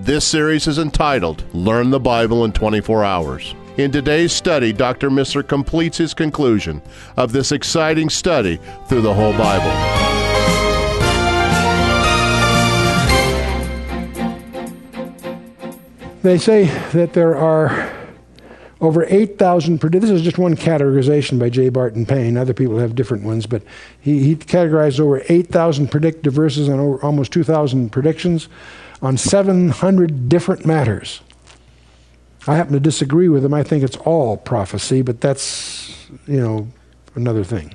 This series is entitled Learn the Bible in 24 Hours. In today's study, Dr. Missler completes his conclusion of this exciting study through the whole Bible. They say that there are over 8,000, this is just one categorization by J. Barton Payne. Other people have different ones, but he, he categorized over 8,000 predictive verses and almost 2,000 predictions on 700 different matters. I happen to disagree with him. I think it's all prophecy, but that's, you know, another thing.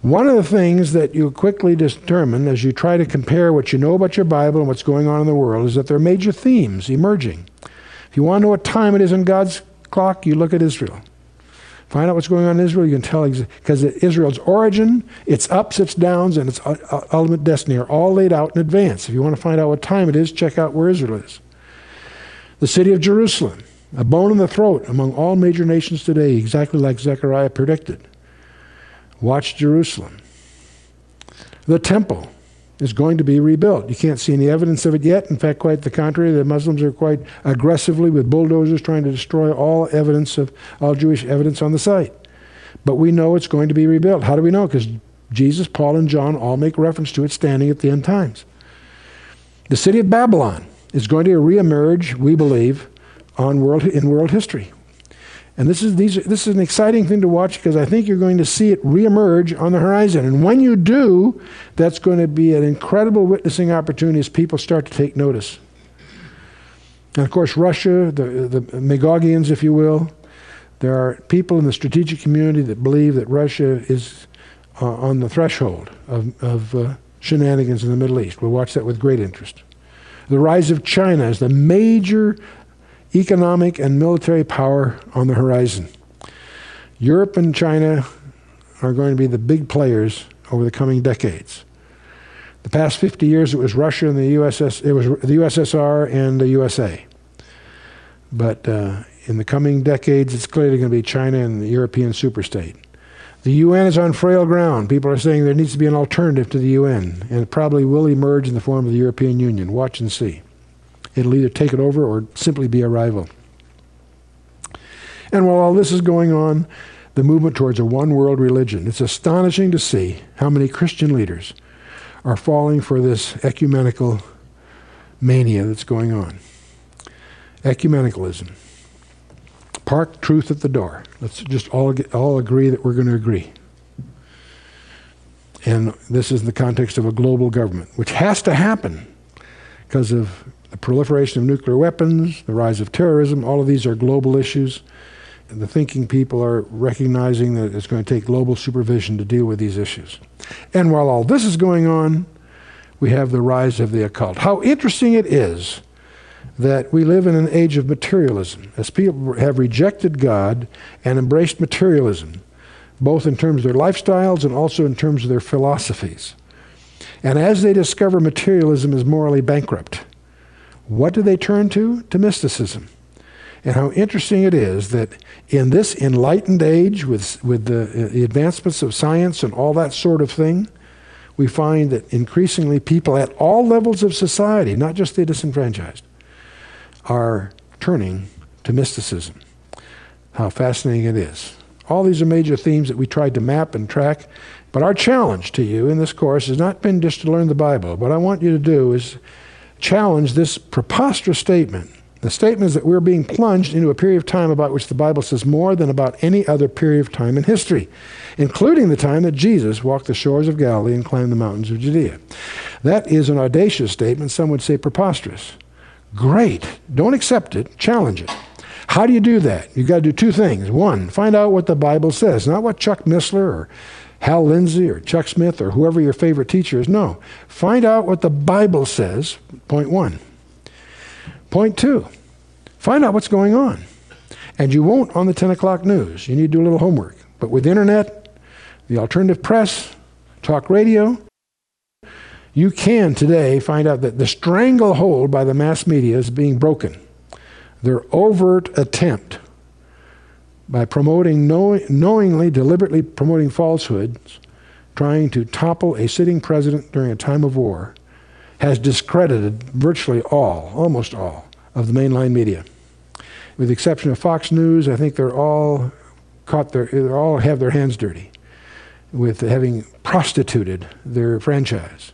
One of the things that you quickly determine as you try to compare what you know about your Bible and what's going on in the world is that there are major themes emerging. If you want to know what time it is in God's clock, you look at Israel. Find out what's going on in Israel, you can tell because Israel's origin, its ups, its downs, and its ultimate destiny are all laid out in advance. If you want to find out what time it is, check out where Israel is. The city of Jerusalem, a bone in the throat among all major nations today, exactly like Zechariah predicted. Watch Jerusalem. The temple, is going to be rebuilt. You can't see any evidence of it yet. In fact, quite the contrary, the Muslims are quite aggressively with bulldozers trying to destroy all evidence of all Jewish evidence on the site. But we know it's going to be rebuilt. How do we know? Because Jesus, Paul, and John all make reference to it standing at the end times. The city of Babylon is going to reemerge, we believe, on world, in world history. And this is, these, this is an exciting thing to watch because I think you're going to see it reemerge on the horizon. And when you do, that's going to be an incredible witnessing opportunity as people start to take notice. And of course, Russia, the, the Magogians, if you will, there are people in the strategic community that believe that Russia is uh, on the threshold of, of uh, shenanigans in the Middle East. We'll watch that with great interest. The rise of China is the major economic and military power on the horizon. Europe and China are going to be the big players over the coming decades. The past 50 years, it was Russia and the USS, it was the USSR and the USA. But uh, in the coming decades, it's clearly going to be China and the European superstate. The UN is on frail ground. People are saying there needs to be an alternative to the UN, and it probably will emerge in the form of the European Union. Watch and see. It'll either take it over or simply be a rival. And while all this is going on, the movement towards a one world religion, it's astonishing to see how many Christian leaders are falling for this ecumenical mania that's going on. Ecumenicalism. Park truth at the door. Let's just all, get, all agree that we're going to agree. And this is in the context of a global government, which has to happen because of the proliferation of nuclear weapons, the rise of terrorism, all of these are global issues. And the thinking people are recognizing that it's going to take global supervision to deal with these issues. And while all this is going on, we have the rise of the occult. How interesting it is that we live in an age of materialism, as people have rejected God and embraced materialism, both in terms of their lifestyles and also in terms of their philosophies. And as they discover materialism is morally bankrupt, what do they turn to? To mysticism. And how interesting it is that in this enlightened age, with, with the, uh, the advancements of science and all that sort of thing, we find that increasingly people at all levels of society, not just the disenfranchised, are turning to mysticism. How fascinating it is. All these are major themes that we tried to map and track. But our challenge to you in this course has not been just to learn the Bible. What I want you to do is challenge this preposterous statement. The statement is that we're being plunged into a period of time about which the Bible says more than about any other period of time in history, including the time that Jesus walked the shores of Galilee and climbed the mountains of Judea. That is an audacious statement. Some would say preposterous. Great. Don't accept it, challenge it. How do you do that? You've got to do two things. One, find out what the Bible says, not what Chuck Missler or Hal Lindsey or Chuck Smith or whoever your favorite teacher is. No. Find out what the Bible says, point one. Point two, Find out what's going on. And you won't on the 10 o'clock news. You need to do a little homework. But with the internet, the alternative press, talk radio, you can today find out that the stranglehold by the mass media is being broken. Their overt attempt by promoting, knowingly, deliberately promoting falsehoods, trying to topple a sitting president during a time of war, has discredited virtually all, almost all, of the mainline media. With the exception of Fox News, I think they're all caught their, they all have their hands dirty with having prostituted their franchise.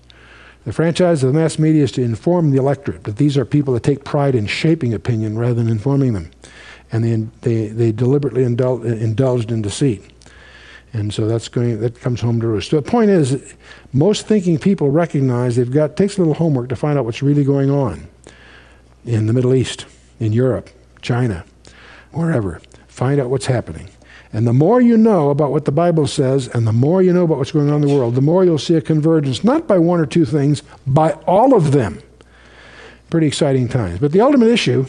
The franchise of the mass media is to inform the electorate but these are people that take pride in shaping opinion rather than informing them. And they, they, they deliberately indul- indulged in deceit. And so that's going, that comes home to roost. So the point is, most thinking people recognize they've got, takes a little homework to find out what's really going on in the Middle East, in Europe, China, wherever. Find out what's happening. And the more you know about what the Bible says, and the more you know about what's going on in the world, the more you'll see a convergence, not by one or two things, by all of them. Pretty exciting times. But the ultimate issue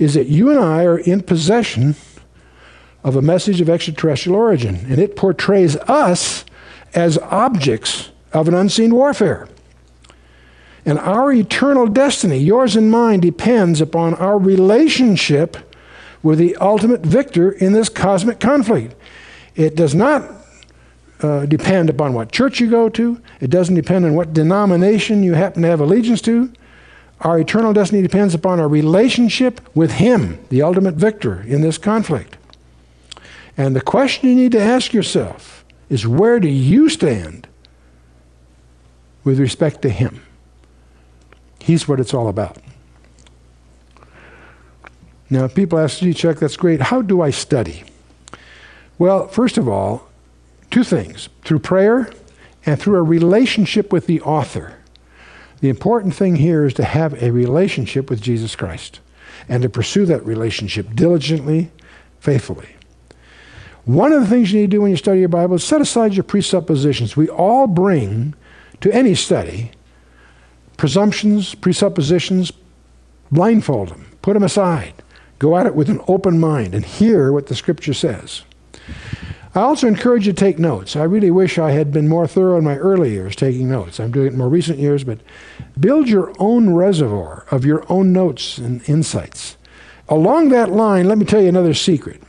is that you and I are in possession of a message of extraterrestrial origin, and it portrays us as objects of an unseen warfare. And our eternal destiny, yours and mine, depends upon our relationship were the ultimate victor in this cosmic conflict. It does not uh, depend upon what church you go to, it doesn't depend on what denomination you happen to have allegiance to. Our eternal destiny depends upon our relationship with Him, the ultimate victor in this conflict. And the question you need to ask yourself is where do you stand with respect to Him? He's what it's all about. Now, people ask, gee, Chuck, that's great. How do I study? Well, first of all, two things through prayer and through a relationship with the author. The important thing here is to have a relationship with Jesus Christ and to pursue that relationship diligently, faithfully. One of the things you need to do when you study your Bible is set aside your presuppositions. We all bring to any study presumptions, presuppositions, blindfold them, put them aside. Go at it with an open mind and hear what the scripture says. I also encourage you to take notes. I really wish I had been more thorough in my early years taking notes. I'm doing it in more recent years, but build your own reservoir of your own notes and insights. Along that line, let me tell you another secret.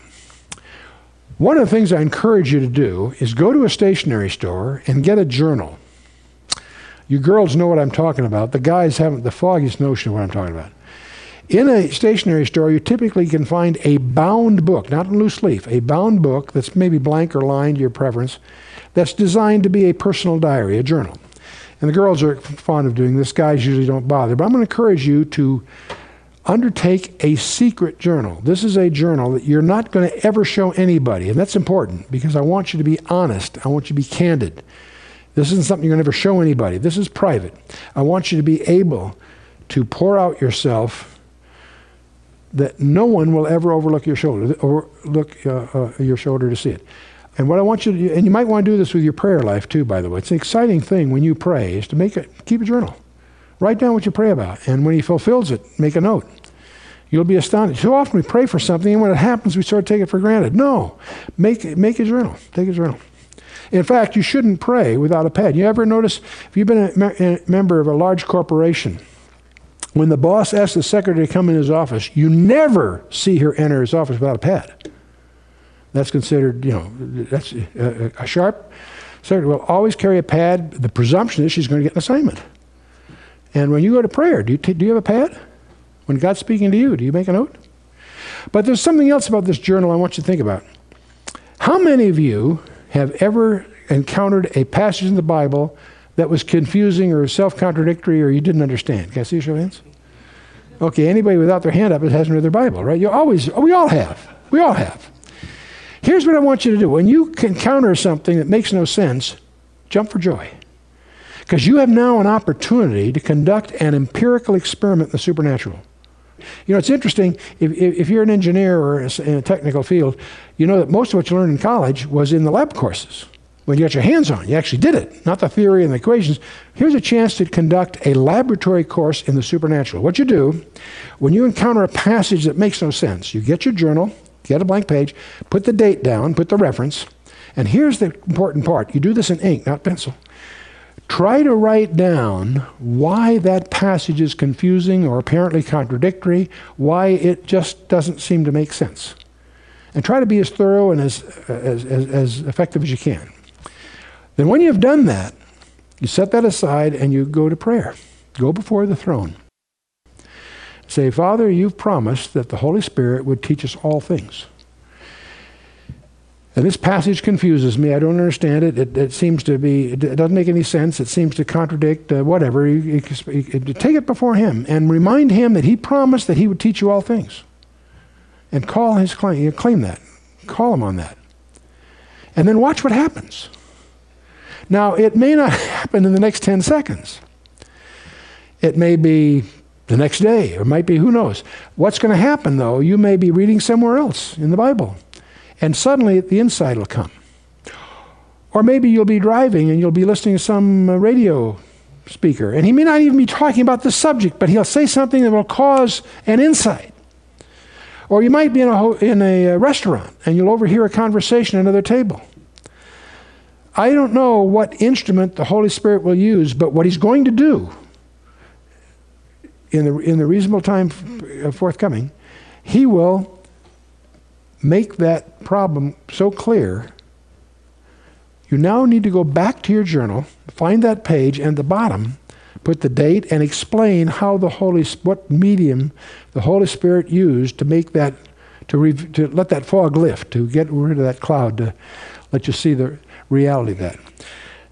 One of the things I encourage you to do is go to a stationery store and get a journal. You girls know what I'm talking about. The guys haven't the foggiest notion of what I'm talking about. In a stationery store, you typically can find a bound book, not a loose leaf, a bound book that's maybe blank or lined, your preference, that's designed to be a personal diary, a journal. And the girls are fond of doing this. Guys usually don't bother. But I'm going to encourage you to undertake a secret journal. This is a journal that you're not going to ever show anybody. And that's important because I want you to be honest. I want you to be candid. This isn't something you're going to ever show anybody. This is private. I want you to be able to pour out yourself that no one will ever overlook your shoulder or look uh, uh, your shoulder to see it. And what I want you to do, and you might want to do this with your prayer life too, by the way. It's an exciting thing when you pray is to make it, keep a journal. Write down what you pray about. And when he fulfills it, make a note. You'll be astounded. Too often we pray for something, and when it happens, we sort of take it for granted. No, make, make a journal. Take a journal. In fact, you shouldn't pray without a pad. You ever notice, if you've been a, me- a member of a large corporation, when the boss asks the secretary to come in his office, you never see her enter his office without a pad. That's considered, you know, that's a, a sharp secretary will always carry a pad. The presumption is she's going to get an assignment. And when you go to prayer, do you, t- do you have a pad? When God's speaking to you, do you make a note? But there's something else about this journal I want you to think about. How many of you have ever encountered a passage in the Bible that was confusing or self contradictory or you didn't understand? Can I see your show of hands? Okay, anybody without their hand up hasn't read their Bible, right? You always, we all have. We all have. Here's what I want you to do. When you encounter something that makes no sense, jump for joy. Because you have now an opportunity to conduct an empirical experiment in the supernatural. You know, it's interesting, if, if you're an engineer or in a technical field, you know that most of what you learned in college was in the lab courses. When you got your hands on. You actually did it, not the theory and the equations. Here's a chance to conduct a laboratory course in the supernatural. What you do, when you encounter a passage that makes no sense, you get your journal, get a blank page, put the date down, put the reference, and here's the important part. You do this in ink, not pencil. Try to write down why that passage is confusing or apparently contradictory, why it just doesn't seem to make sense. And try to be as thorough and as, uh, as, as, as effective as you can. Then, when you've done that, you set that aside and you go to prayer. Go before the throne. Say, Father, you've promised that the Holy Spirit would teach us all things. And this passage confuses me. I don't understand it. It, it seems to be, it doesn't make any sense. It seems to contradict uh, whatever. You, you, you, take it before Him and remind Him that He promised that He would teach you all things. And call His claim, claim that. Call Him on that. And then watch what happens. Now, it may not happen in the next 10 seconds. It may be the next day, it might be, who knows. What's going to happen, though, you may be reading somewhere else in the Bible, and suddenly the insight will come. Or maybe you'll be driving and you'll be listening to some uh, radio speaker, and he may not even be talking about the subject, but he'll say something that will cause an insight. Or you might be in a, in a uh, restaurant and you'll overhear a conversation at another table. I don't know what instrument the Holy Spirit will use, but what He's going to do in the, in the reasonable time uh, forthcoming, He will make that problem so clear. You now need to go back to your journal, find that page, and the bottom, put the date, and explain how the Holy, what medium the Holy Spirit used to make that, to, re, to let that fog lift, to get rid of that cloud, to let you see the reality of that.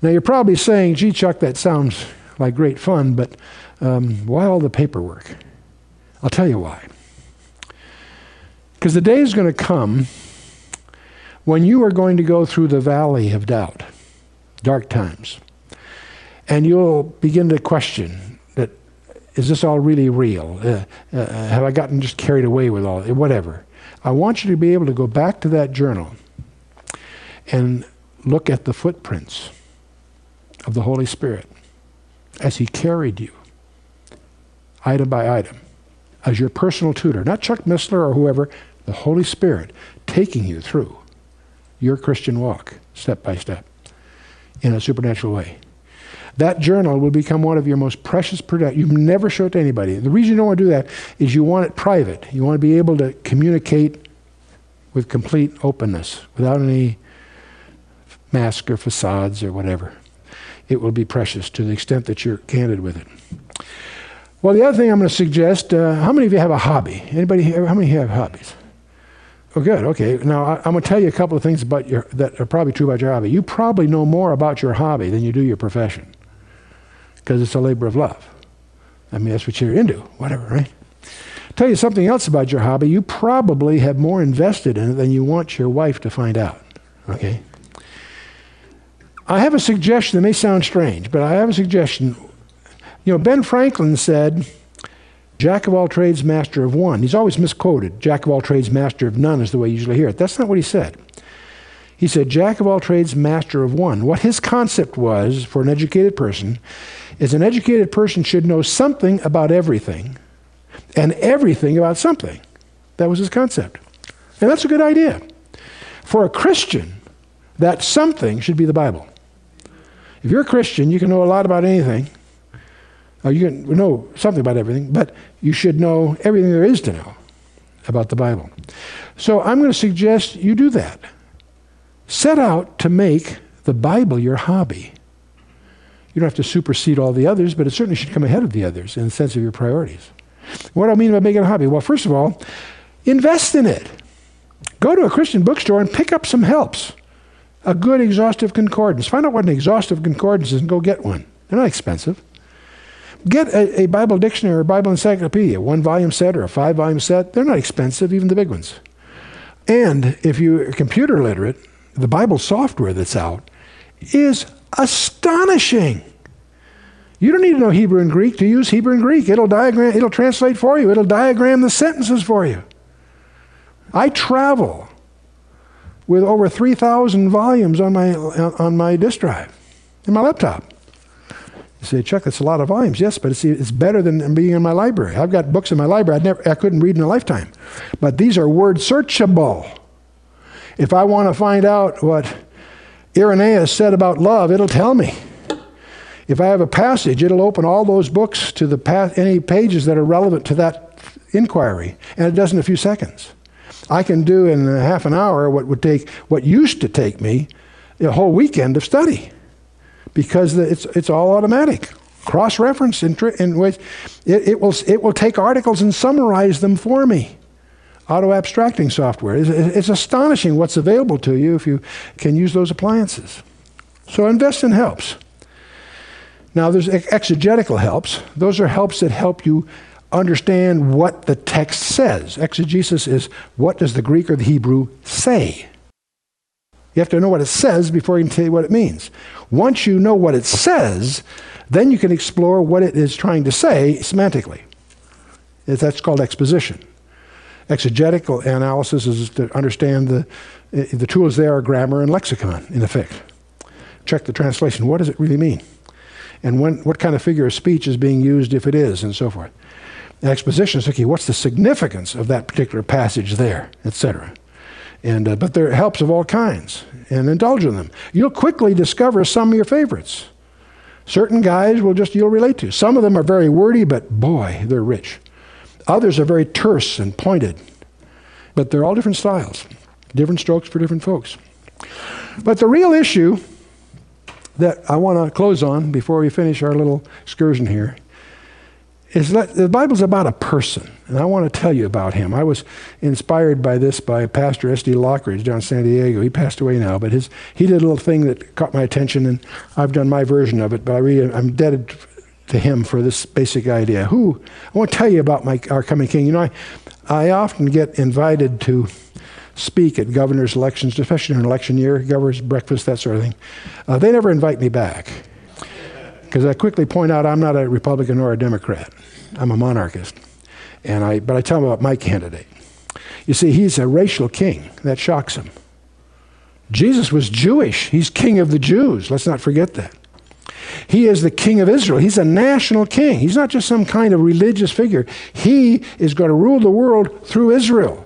Now, you're probably saying, gee, Chuck, that sounds like great fun, but um, why all the paperwork? I'll tell you why. Because the day is going to come when you are going to go through the valley of doubt, dark times, and you'll begin to question that is this all really real? Uh, uh, have I gotten just carried away with all whatever? I want you to be able to go back to that journal and look at the footprints of the Holy Spirit as He carried you, item by item, as your personal tutor, not Chuck Missler or whoever, the Holy Spirit taking you through your Christian walk, step by step, in a supernatural way. That journal will become one of your most precious products. You never show it to anybody. The reason you don't want to do that is you want it private. You want to be able to communicate with complete openness, without any mask or facades or whatever. It will be precious to the extent that you're candid with it. Well, the other thing I'm going to suggest, uh, how many of you have a hobby? Anybody here, how many have hobbies? Oh, good. Okay. Now, I, am going to tell you a couple of things about your, that are probably true about your hobby. You probably know more about your hobby than you do your profession because it's a labor of love. I mean, that's what you're into, whatever, right? Tell you something else about your hobby. You probably have more invested in it than you want your wife to find out. Okay? I have a suggestion that may sound strange, but I have a suggestion. You know, Ben Franklin said, Jack of all trades, master of one. He's always misquoted. Jack of all trades, master of none is the way you usually hear it. That's not what he said. He said, Jack of all trades, master of one. What his concept was for an educated person is an educated person should know something about everything and everything about something. That was his concept. And that's a good idea. For a Christian, that something should be the Bible. If you're a Christian, you can know a lot about anything. Uh, you can know something about everything, but you should know everything there is to know about the Bible. So I'm going to suggest you do that. Set out to make the Bible your hobby. You don't have to supersede all the others, but it certainly should come ahead of the others in the sense of your priorities. What do I mean by making a hobby? Well, first of all, invest in it. Go to a Christian bookstore and pick up some helps a good exhaustive concordance. Find out what an exhaustive concordance is and go get one. They're not expensive. Get a, a Bible dictionary or Bible encyclopedia, a one volume set or a five volume set. They're not expensive, even the big ones. And if you're computer literate, the Bible software that's out is astonishing. You don't need to know Hebrew and Greek to use Hebrew and Greek. It'll diagram, it'll translate for you. It'll diagram the sentences for you. I travel with over 3,000 volumes on my, on my disk drive in my laptop. You say, Chuck, that's a lot of volumes. Yes, but it's, it's better than being in my library. I've got books in my library I'd never, I couldn't read in a lifetime. But these are word searchable. If I want to find out what Irenaeus said about love, it'll tell me. If I have a passage, it'll open all those books to the path, any pages that are relevant to that inquiry, and it does in a few seconds. I can do in a half an hour what would take what used to take me a whole weekend of study because it's, it's all automatic. Cross reference in, in ways. It, it, will, it will take articles and summarize them for me. Auto abstracting software. It's, it's astonishing what's available to you if you can use those appliances. So invest in helps. Now, there's exegetical helps. Those are helps that help you understand what the text says. Exegesis is what does the Greek or the Hebrew say? You have to know what it says before you can tell you what it means. Once you know what it says, then you can explore what it is trying to say semantically. That's called exposition. Exegetical analysis is to understand the, eh, the tools there are grammar and lexicon, in effect. Check the translation. What does it really mean? And when, what kind of figure of speech is being used if it is, and so forth. Exposition is okay, what's the significance of that particular passage there, etc. And, uh, but there are helps of all kinds, and indulge in them. You'll quickly discover some of your favorites. Certain guys will just, you'll relate to. Some of them are very wordy, but boy, they're rich. Others are very terse and pointed, but they're all different styles, different strokes for different folks. But the real issue that I want to close on before we finish our little excursion here is that the Bible's about a person, and I want to tell you about him. I was inspired by this by Pastor S.M. Lockridge down in San Diego. He passed away now, but his, he did a little thing that caught my attention, and I've done my version of it, but I really, I'm indebted to him for this basic idea. Who, I want to tell you about my, our coming king. You know, I, I often get invited to speak at governor's elections, especially in election year, governor's breakfast, that sort of thing. Uh, they never invite me back because I quickly point out I'm not a Republican or a Democrat. I'm a monarchist. And I, but I tell them about my candidate. You see, he's a racial king. That shocks him. Jesus was Jewish. He's king of the Jews. Let's not forget that. He is the king of Israel. He's a national king. He's not just some kind of religious figure. He is going to rule the world through Israel.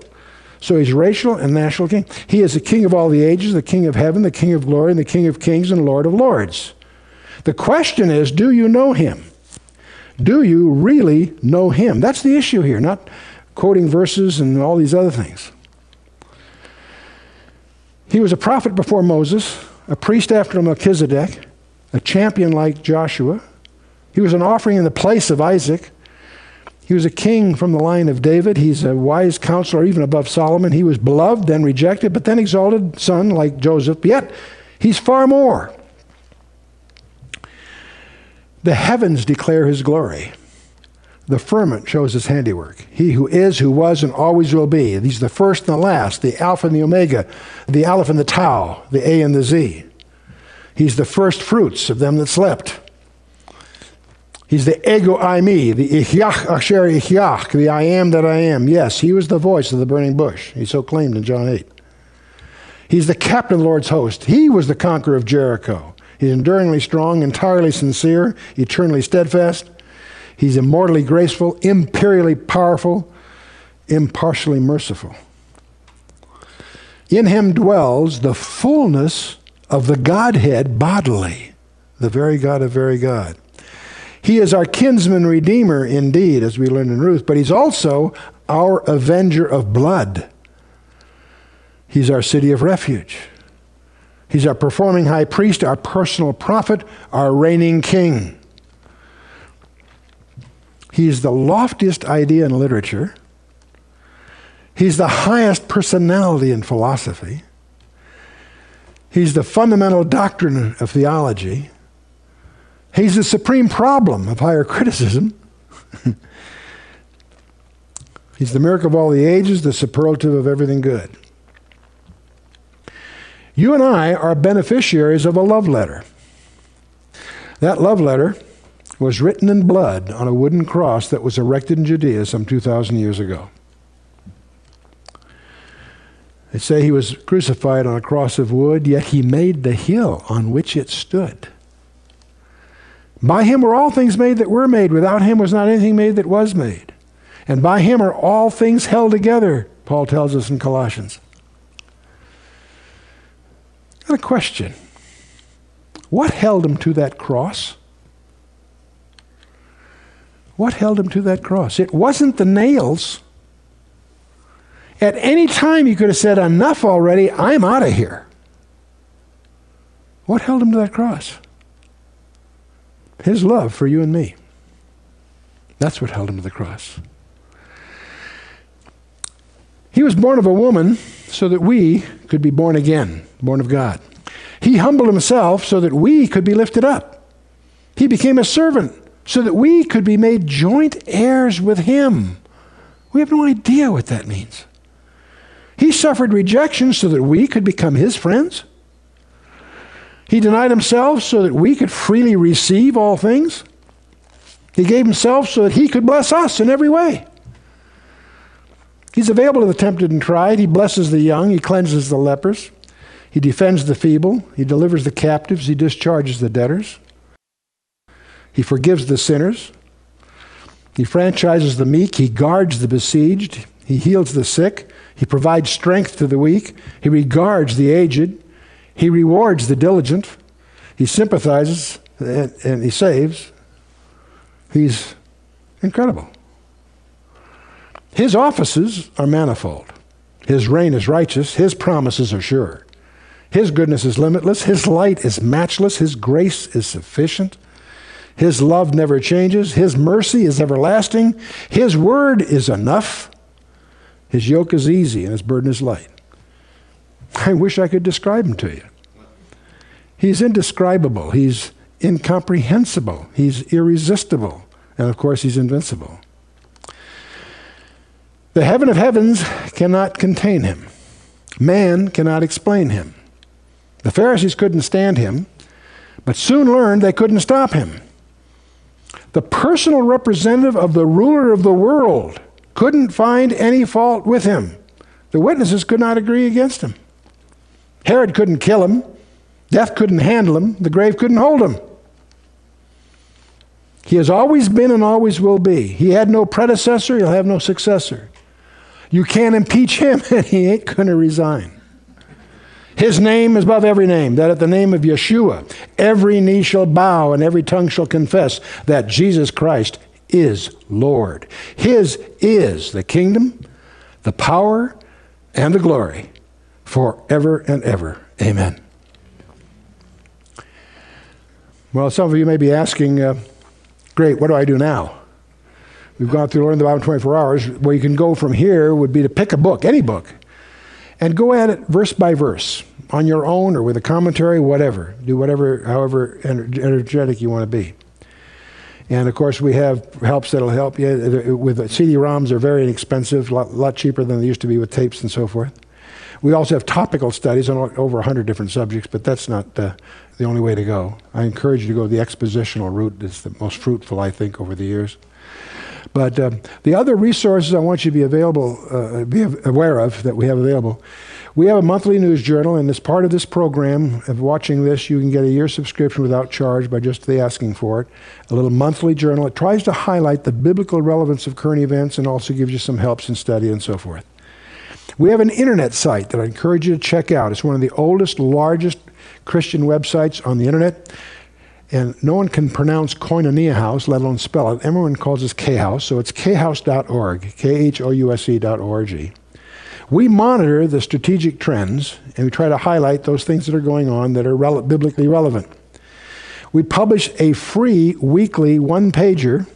So he's racial and national king. He is the king of all the ages, the king of heaven, the king of glory, and the king of kings and lord of lords. The question is do you know him? Do you really know him? That's the issue here, not quoting verses and all these other things. He was a prophet before Moses, a priest after Melchizedek, a champion like Joshua. He was an offering in the place of Isaac. He was a king from the line of David. He's a wise counselor, even above Solomon. He was beloved, then rejected, but then exalted son like Joseph. Yet, he's far more. The heavens declare his glory. The firmament shows his handiwork. He who is, who was, and always will be. He's the first and the last, the Alpha and the Omega, the Aleph and the Tau, the A and the Z. He's the first fruits of them that slept. He's the ego eimi, the ihyach asher ihyach, the I am that I am. Yes, he was the voice of the burning bush. He so claimed in John 8. He's the captain of the Lord's host. He was the conqueror of Jericho. He's enduringly strong, entirely sincere, eternally steadfast. He's immortally graceful, imperially powerful, impartially merciful. In him dwells the fullness of the Godhead bodily, the very God of very God. He is our kinsman redeemer indeed, as we learned in Ruth, but he's also our avenger of blood. He's our city of refuge. He's our performing high priest, our personal prophet, our reigning king. He's the loftiest idea in literature. He's the highest personality in philosophy. He's the fundamental doctrine of theology. He's the supreme problem of higher criticism. He's the miracle of all the ages, the superlative of everything good. You and I are beneficiaries of a love letter. That love letter was written in blood on a wooden cross that was erected in Judea some 2,000 years ago. They say he was crucified on a cross of wood, yet he made the hill on which it stood. By him were all things made that were made. Without him was not anything made that was made. And by him are all things held together, Paul tells us in Colossians. Got a question. What held him to that cross? What held him to that cross? It wasn't the nails. At any time, he could have said, Enough already, I'm out of here. What held him to that cross? His love for you and me. That's what held him to the cross. He was born of a woman so that we could be born again, born of God. He humbled himself so that we could be lifted up. He became a servant so that we could be made joint heirs with him. We have no idea what that means. He suffered rejection so that we could become his friends. He denied himself so that we could freely receive all things. He gave himself so that he could bless us in every way. He's available to the tempted and tried. He blesses the young. He cleanses the lepers. He defends the feeble. He delivers the captives. He discharges the debtors. He forgives the sinners. He franchises the meek. He guards the besieged. He heals the sick. He provides strength to the weak. He regards the aged. He rewards the diligent. He sympathizes and, and he saves. He's incredible. His offices are manifold. His reign is righteous. His promises are sure. His goodness is limitless. His light is matchless. His grace is sufficient. His love never changes. His mercy is everlasting. His word is enough. His yoke is easy and his burden is light. I wish I could describe him to you. He's indescribable. He's incomprehensible. He's irresistible. And of course, he's invincible. The heaven of heavens cannot contain him. Man cannot explain him. The Pharisees couldn't stand him, but soon learned they couldn't stop him. The personal representative of the ruler of the world couldn't find any fault with him. The witnesses could not agree against him. Herod couldn't kill him. Death couldn't handle him. The grave couldn't hold him. He has always been and always will be. He had no predecessor, he'll have no successor. You can't impeach him, and he ain't going to resign. His name is above every name, that at the name of Yeshua, every knee shall bow and every tongue shall confess that Jesus Christ is Lord. His is the kingdom, the power, and the glory forever and ever. Amen. Well, some of you may be asking, uh, great, what do I do now? We've gone through learning the Bible in 24 hours. Where you can go from here would be to pick a book, any book, and go at it verse by verse on your own or with a commentary, whatever. Do whatever, however energetic you want to be. And of course, we have helps that'll help you. With CD-ROMs, they're very inexpensive, a lot, lot, cheaper than they used to be with tapes and so forth. We also have topical studies on over 100 different subjects, but that's not uh, the only way to go. I encourage you to go the expositional route. It's the most fruitful, I think, over the years. But uh, the other resources I want you to be available, uh, be aware of that we have available. We have a monthly news journal, and as part of this program of watching this, you can get a year subscription without charge by just the asking for it. A little monthly journal. It tries to highlight the biblical relevance of current events and also gives you some helps in study and so forth. We have an internet site that I encourage you to check out. It's one of the oldest, largest Christian websites on the internet. And no one can pronounce Koinonia House, let alone spell it. Everyone calls us K House, so it's khouse.org, K H O U S E.org. We monitor the strategic trends and we try to highlight those things that are going on that are biblically relevant. We publish a free weekly one pager.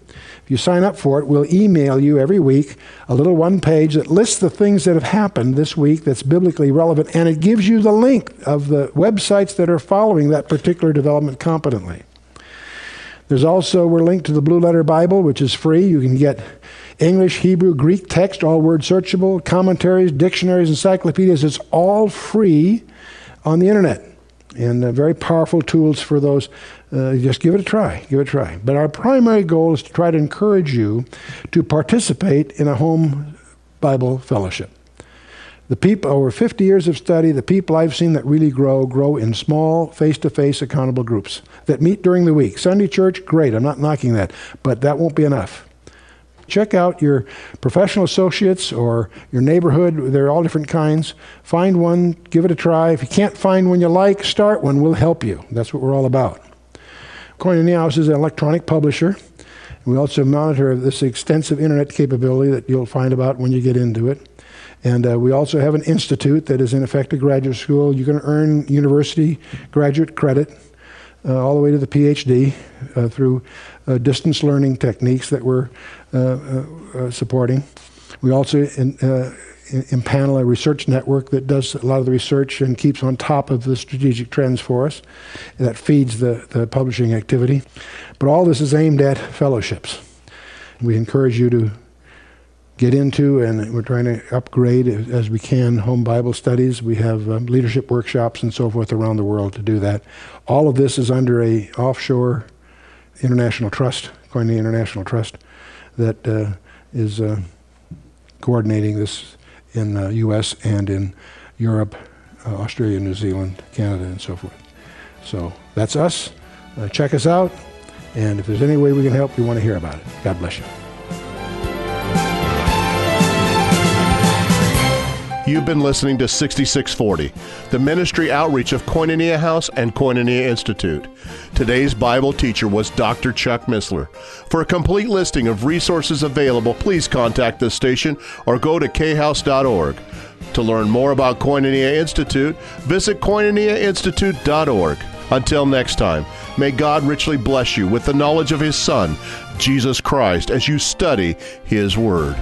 If you sign up for it, we'll email you every week a little one page that lists the things that have happened this week that's biblically relevant, and it gives you the link of the websites that are following that particular development competently. There's also, we're linked to the Blue Letter Bible, which is free. You can get English, Hebrew, Greek text, all word searchable, commentaries, dictionaries, encyclopedias. It's all free on the internet. And uh, very powerful tools for those. Uh, just give it a try. Give it a try. But our primary goal is to try to encourage you to participate in a home Bible fellowship. The people over 50 years of study, the people I've seen that really grow grow in small, face-to-face accountable groups that meet during the week. Sunday church, great. I'm not knocking that, but that won't be enough. Check out your professional associates or your neighborhood. They're all different kinds. Find one, give it a try. If you can't find one you like, start one. We'll help you. That's what we're all about. Koinonia House is an electronic publisher. We also monitor this extensive internet capability that you'll find about when you get into it. And uh, we also have an institute that is, in effect, a graduate school. You can earn university graduate credit uh, all the way to the PhD uh, through uh, distance learning techniques that we're uh, uh, supporting. We also in, impanel a research network that does a lot of the research and keeps on top of the strategic trends for us. That feeds the, the publishing activity. But all this is aimed at fellowships. We encourage you to get into, and we're trying to upgrade as we can home Bible studies. We have um, leadership workshops and so forth around the world to do that. All of this is under a offshore international trust, Koinonia International Trust, that uh, is uh, coordinating this in the U.S. and in Europe, uh, Australia, New Zealand, Canada, and so forth. So that's us. Uh, check us out, and if there's any way we can help, we want to hear about it. God bless you. You've been listening to 6640, the ministry outreach of Koinonia House and Koinonia Institute. Today's Bible teacher was Dr. Chuck Missler. For a complete listing of resources available, please contact this station or go to khouse.org. To learn more about Koinonia Institute, visit koinoniainstitute.org. Until next time, may God richly bless you with the knowledge of His Son, Jesus Christ, as you study His Word.